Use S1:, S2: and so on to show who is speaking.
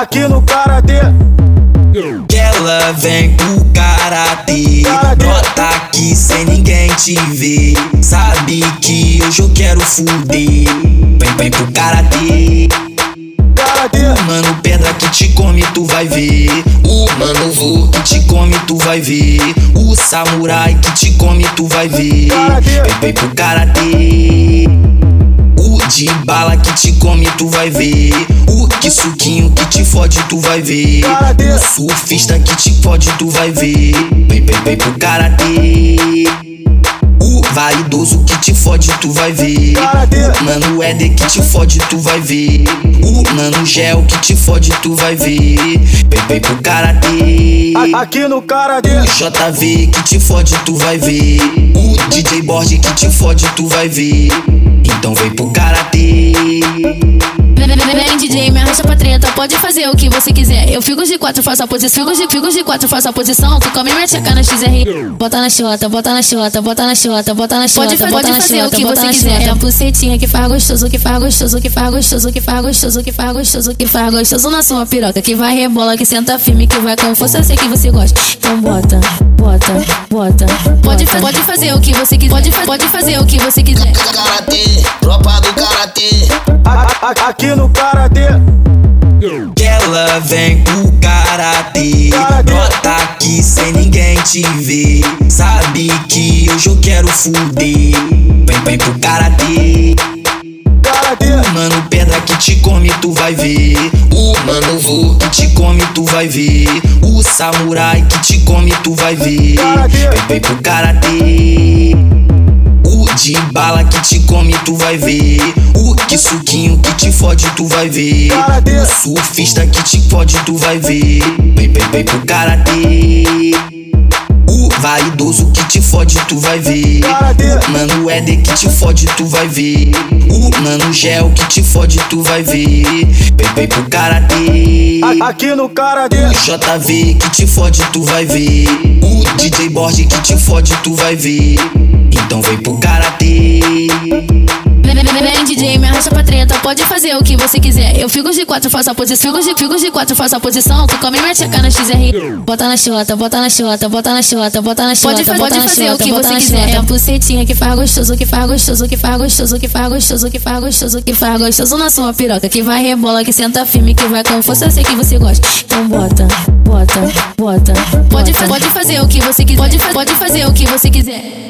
S1: aqui no karatê.
S2: Que ela vem pro karatê. Brota aqui sem ninguém te ver. Sabe que hoje eu quero fuder. Vem, vem pro karatê. Mano, pedra que te come, tu vai ver. O mano vô que te come, tu vai ver. O samurai que te come, tu vai ver. Vem, vem pro karatê. Que te come, tu vai ver. O que suquinho que te fode, tu vai ver. O surfista que te fode, tu vai ver. Vem, vem, vem pro karatê. O vaidoso que te fode, tu vai ver. O mano Éder que te fode, tu vai ver. O mano Gel que te fode, tu vai ver. Vem, vem pro karatê.
S1: Aqui no karatê.
S2: O JV que te fode, tu vai ver. O DJ Borg que te fode, tu vai ver. Então vem pro karatê.
S3: Vem DJ, me arrasta pra treta, pode fazer o que você quiser. Eu fico de quatro, faço a posição. Fico de, fico de quatro, faço a posição. Tu come minha tcheca na XR. Bota na chota, bota na chota, bota na chota, bota na chota. Pode, fazer, pode fazer o que você quiser. É a bucetinha que faz gostoso, que faz gostoso, que faz gostoso, que faz gostoso, que faz gostoso, que faz gostoso na sua piroca. Que vai rebola, que senta firme, que vai com força. Eu sei que você gosta. Então bota, bota, bota. Pode, pode fazer o que você quiser. Pode, pode fazer o que você quiser.
S1: Aqui no karatê.
S2: Que ela vem pro karatê. Brota aqui sem ninguém te ver. Sabe que hoje eu quero fuder. Vem, vem pro karatê. Mano, pedra que te come, tu vai ver. O mano vô que te come, tu vai ver. O samurai que te come, tu vai ver. Vem, vem pro karatê. De bala que te come, tu vai ver. O que suquinho que te fode, tu vai ver. O surfista que te fode, tu vai ver. Vem, vem, vem pro karatê. O vaidoso que te fode, tu vai ver. O mano Éder que te fode, tu vai ver. O mano Gel que te fode, tu vai ver. Vem, vem pro karatê.
S1: Aqui no karatê.
S2: O JV que te fode, tu vai ver. O DJ Borg que te fode, tu vai ver. Então vem pro karatê.
S3: Vem DJ, me arrasta pra treta, pode fazer o que você quiser. Eu fico de quatro, faço a posição. Fico de, fico de quatro, faço a posição. Tu come minha tcheca na XR. Bota na chota, bota na chota, bota na chota, bota na chota. Pode, pode fazer o que você quiser. É a bucetinha que faz gostoso, que faz gostoso, que faz gostoso, que faz gostoso, que faz gostoso, que faz gostoso na sua piroca. Que vai rebola, que senta firme, que vai com força. Eu sei que você gosta. Então bota, bota, bota. Pode, pode fazer o que você quiser. Pode, pode fazer o que você quiser.